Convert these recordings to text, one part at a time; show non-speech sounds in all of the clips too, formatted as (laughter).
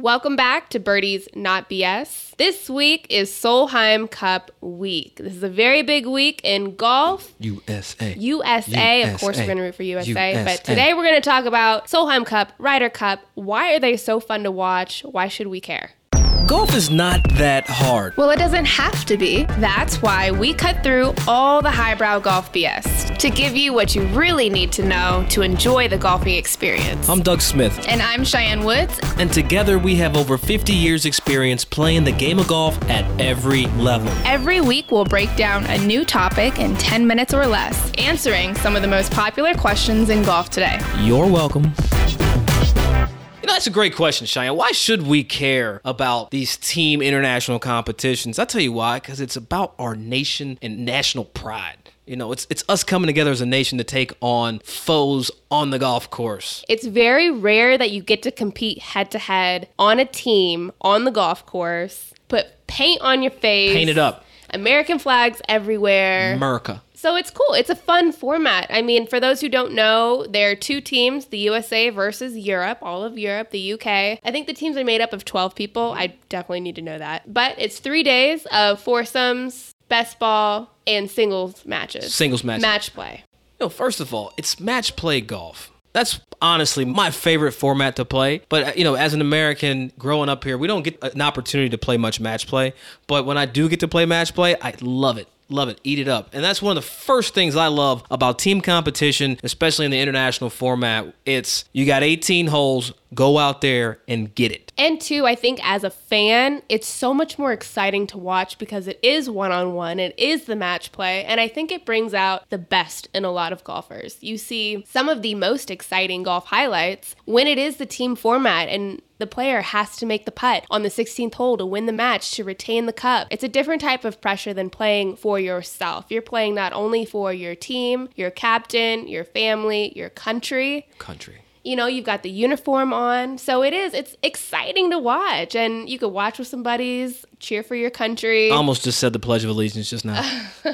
Welcome back to Birdie's Not BS. This week is Solheim Cup week. This is a very big week in golf. USA. USA, of course, we're going to root for USA, USA. but today we're going to talk about Solheim Cup, Ryder Cup. Why are they so fun to watch? Why should we care? Golf is not that hard. Well, it doesn't have to be. That's why we cut through all the highbrow golf BS to give you what you really need to know to enjoy the golfing experience. I'm Doug Smith, And I'm Cheyenne Woods. and together we have over 50 years' experience playing the game of golf at every level. Every week, we'll break down a new topic in 10 minutes or less, answering some of the most popular questions in golf today. You're welcome. That's a great question, Cheyenne. Why should we care about these team international competitions? I'll tell you why, because it's about our nation and national pride. You know, it's it's us coming together as a nation to take on foes on the golf course. It's very rare that you get to compete head to head on a team on the golf course, put paint on your face, Paint it up. American flags everywhere. America. So it's cool. It's a fun format. I mean, for those who don't know, there are two teams the USA versus Europe, all of Europe, the UK. I think the teams are made up of 12 people. I definitely need to know that. But it's three days of foursomes, best ball, and singles matches. Singles matches. Match play. You know, first of all, it's match play golf. That's honestly my favorite format to play. But, uh, you know, as an American growing up here, we don't get an opportunity to play much match play. But when I do get to play match play, I love it. Love it. Eat it up. And that's one of the first things I love about team competition, especially in the international format. It's you got 18 holes, go out there and get it. And two, I think as a fan, it's so much more exciting to watch because it is one on one, it is the match play, and I think it brings out the best in a lot of golfers. You see some of the most exciting golf highlights when it is the team format and the player has to make the putt on the 16th hole to win the match to retain the cup. It's a different type of pressure than playing for yourself. You're playing not only for your team, your captain, your family, your country, Country. You know you've got the uniform on so it is it's exciting to watch and you could watch with some buddies cheer for your country I almost just said the Pledge of Allegiance just now. (laughs)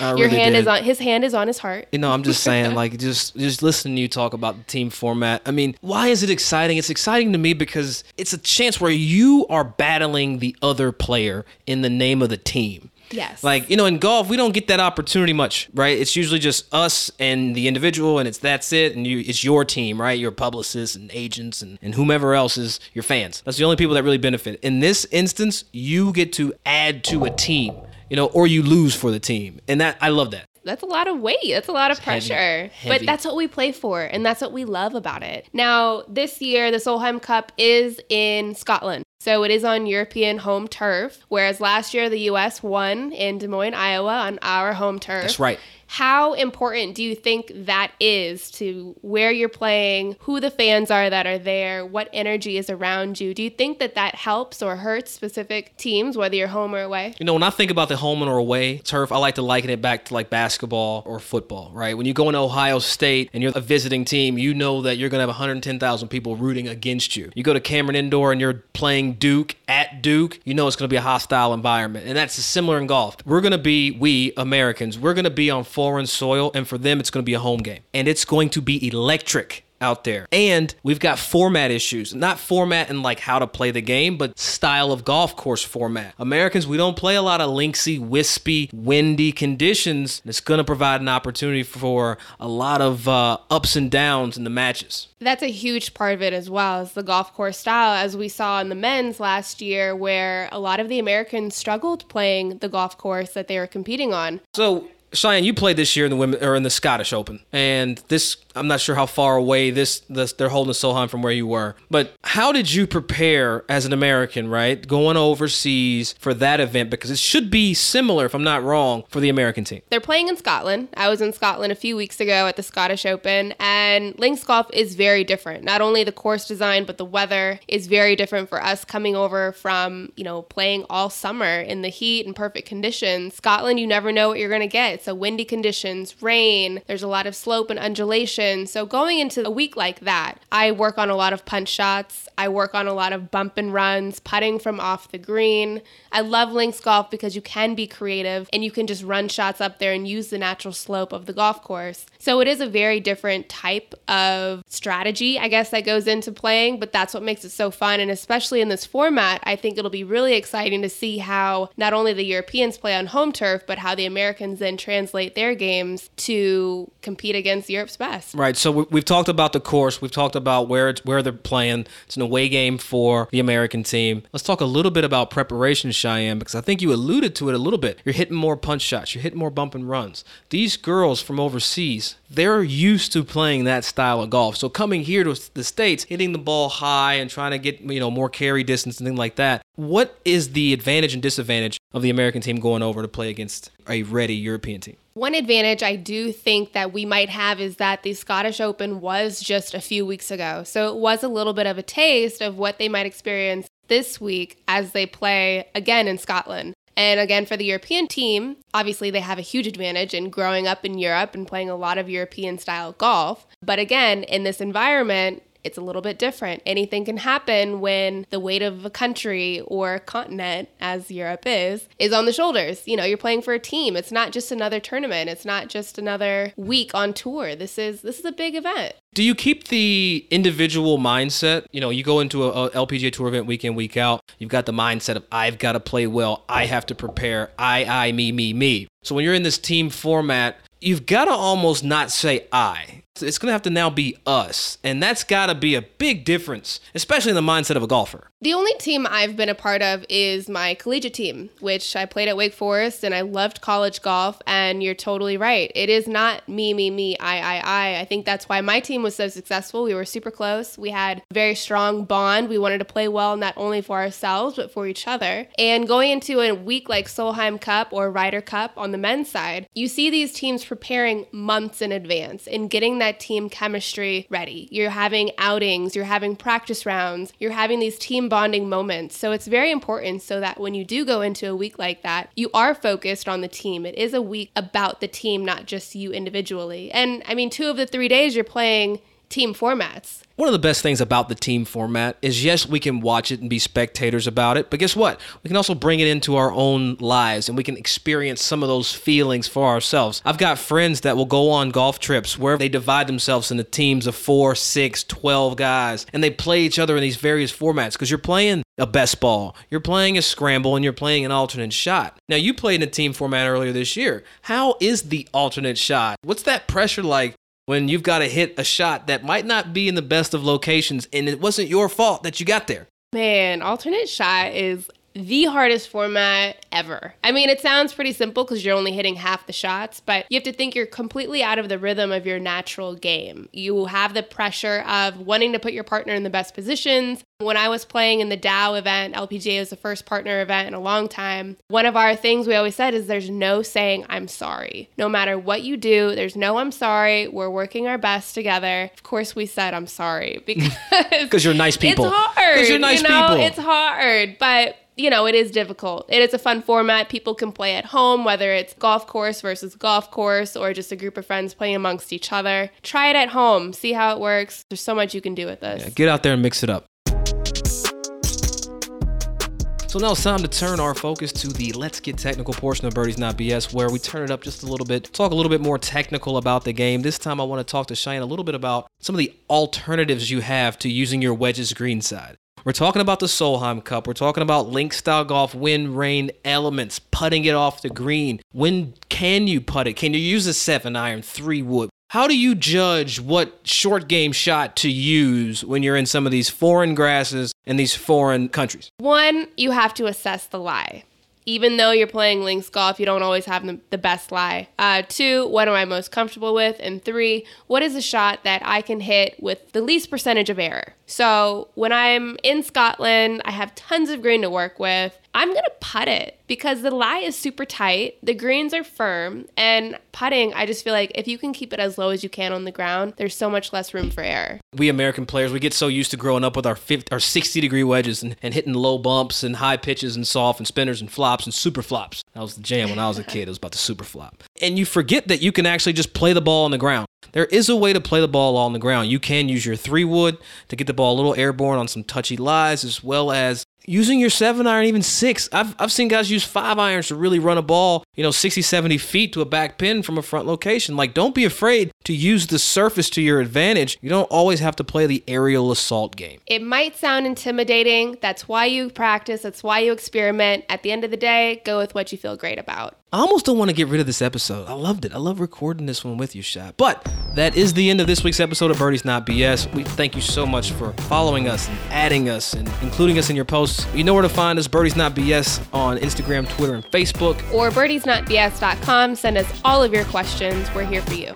Your really hand did. is on his hand is on his heart You know, I'm just saying, (laughs) like, just just listening to you talk about the team format. I mean, why is it exciting? It's exciting to me because it's a chance where you are battling the other player in the name of the team. Yes Like, you know, in golf, we don't get that opportunity much, right? It's usually just us and the individual, and it's that's it, and you it's your team, right? Your publicists and agents and, and whomever else is your fans. That's the only people that really benefit. In this instance, you get to add to a team, you know, or you lose for the team. And that I love that. that's a lot of weight. That's a lot of heavy. pressure. Heavy. But that's what we play for, and that's what we love about it. Now, this year, the Solheim Cup is in Scotland. So it is on European home turf, whereas last year the US won in Des Moines, Iowa on our home turf. That's right. How important do you think that is to where you're playing, who the fans are that are there, what energy is around you? Do you think that that helps or hurts specific teams, whether you're home or away? You know, when I think about the home and or away turf, I like to liken it back to like basketball or football, right? When you go into Ohio State and you're a visiting team, you know that you're going to have 110,000 people rooting against you. You go to Cameron Indoor and you're playing Duke at Duke, you know it's going to be a hostile environment. And that's similar in golf. We're going to be, we Americans, we're going to be on foreign soil, and for them, it's going to be a home game. And it's going to be electric out there. And we've got format issues. Not format and like how to play the game, but style of golf course format. Americans, we don't play a lot of linksy, wispy, windy conditions. It's going to provide an opportunity for a lot of uh, ups and downs in the matches. That's a huge part of it as well as the golf course style, as we saw in the men's last year, where a lot of the Americans struggled playing the golf course that they were competing on. So, Cheyenne, you played this year in the women or in the Scottish Open, and this I'm not sure how far away this, this they're holding Solheim from where you were. But how did you prepare as an American, right, going overseas for that event? Because it should be similar, if I'm not wrong, for the American team. They're playing in Scotland. I was in Scotland a few weeks ago at the Scottish Open, and links golf is very different. Not only the course design, but the weather is very different for us coming over from, you know, playing all summer in the heat and perfect conditions. Scotland, you never know what you're going to get. Climate. So, windy conditions, rain, there's a lot of slope and undulation. So, going into a week like that, I work on a lot of punch shots. I work on a lot of bump and runs, putting from off the green. I love links golf because you can be creative and you can just run shots up there and use the natural slope of the golf course. So, it is a very different type of strategy, I guess, that goes into playing, but that's what makes it so fun. And especially in this format, I think it'll be really exciting to see how not only the Europeans play on home turf, but how the Americans then translate their games to compete against Europe's best. Right. So we- we've talked about the course. We've talked about where it's where they're playing. It's an away game for the American team. Let's talk a little bit about preparation, Cheyenne, because I think you alluded to it a little bit. You're hitting more punch shots. You're hitting more bump and runs. These girls from overseas, they're used to playing that style of golf. So coming here to the states, hitting the ball high and trying to get you know more carry distance and things like that. What is the advantage and disadvantage of the American team going over to play against a ready European One advantage I do think that we might have is that the Scottish Open was just a few weeks ago. So it was a little bit of a taste of what they might experience this week as they play again in Scotland. And again, for the European team, obviously they have a huge advantage in growing up in Europe and playing a lot of European style golf. But again, in this environment, it's a little bit different. Anything can happen when the weight of a country or continent, as Europe is, is on the shoulders. You know, you're playing for a team. It's not just another tournament. It's not just another week on tour. This is this is a big event. Do you keep the individual mindset? You know, you go into a, a LPGA tour event week in, week out. You've got the mindset of I've got to play well. I have to prepare. I, I, me, me, me. So when you're in this team format, you've got to almost not say I. It's going to have to now be us. And that's got to be a big difference, especially in the mindset of a golfer. The only team I've been a part of is my collegiate team, which I played at Wake Forest and I loved college golf. And you're totally right. It is not me, me, me, I, I, I. I think that's why my team was so successful. We were super close. We had a very strong bond. We wanted to play well, not only for ourselves, but for each other. And going into a week like Solheim Cup or Ryder Cup on the men's side, you see these teams preparing months in advance and getting that team chemistry ready. You're having outings, you're having practice rounds, you're having these team bonding moments. So it's very important so that when you do go into a week like that, you are focused on the team. It is a week about the team, not just you individually. And I mean, two of the three days you're playing team formats. One of the best things about the team format is yes, we can watch it and be spectators about it, but guess what? We can also bring it into our own lives and we can experience some of those feelings for ourselves. I've got friends that will go on golf trips where they divide themselves into teams of four, six, 12 guys, and they play each other in these various formats because you're playing a best ball, you're playing a scramble, and you're playing an alternate shot. Now, you played in a team format earlier this year. How is the alternate shot? What's that pressure like when you've got to hit a shot that might not be in the best of locations and it wasn't your fault that you got there. Man, alternate shot is the hardest format ever. I mean, it sounds pretty simple because you're only hitting half the shots, but you have to think you're completely out of the rhythm of your natural game. You have the pressure of wanting to put your partner in the best positions. When I was playing in the Dow event, LPGA was the first partner event in a long time. One of our things we always said is there's no saying I'm sorry. No matter what you do, there's no I'm sorry. We're working our best together. Of course, we said I'm sorry (laughs) because (laughs) Because you're nice people. it's hard. Because you're nice you know, people. It's hard, but you know, it is difficult. It is a fun format. People can play at home, whether it's golf course versus golf course or just a group of friends playing amongst each other. Try it at home. See how it works. There's so much you can do with this. Get out there and mix it up. So now it's time to turn our focus to the let's get technical portion of Birdies Not BS, where we turn it up just a little bit, talk a little bit more technical about the game. This time I want to talk to Cheyenne a little bit about some of the alternatives you have to using your wedges greenside. We're talking about the Solheim Cup. We're talking about link style golf, wind, rain, elements, putting it off the green. When can you putt it? Can you use a seven iron, three wood? How do you judge what short game shot to use when you're in some of these foreign grasses and these foreign countries? One, you have to assess the lie. Even though you're playing links golf, you don't always have the, the best lie. Uh, two, what am I most comfortable with? And three, what is a shot that I can hit with the least percentage of error? So when I'm in Scotland, I have tons of green to work with. I'm going to putt it because the lie is super tight, the greens are firm, and putting, I just feel like if you can keep it as low as you can on the ground, there's so much less room for error. We American players, we get so used to growing up with our 50, our 60 degree wedges and, and hitting low bumps and high pitches and soft and spinners and flops and super flops. That was the jam when I was a kid. It was about the super flop. And you forget that you can actually just play the ball on the ground. There is a way to play the ball on the ground. You can use your three wood to get the ball a little airborne on some touchy lies, as well as using your seven iron, even six. I've, I've seen guys use five irons to really run a ball, you know, 60, 70 feet to a back pin from a front location. Like, don't be afraid to use the surface to your advantage. You don't always have to play the aerial assault game. It might sound intimidating. That's why you practice, that's why you experiment. At the end of the day, go with what you feel great about. I almost don't want to get rid of this episode. I loved it. I love recording this one with you, Shad. But that is the end of this week's episode of Birdies Not BS. We thank you so much for following us and adding us and including us in your posts. You know where to find us, Birdies Not BS, on Instagram, Twitter, and Facebook. Or birdiesnotbs.com. Send us all of your questions. We're here for you.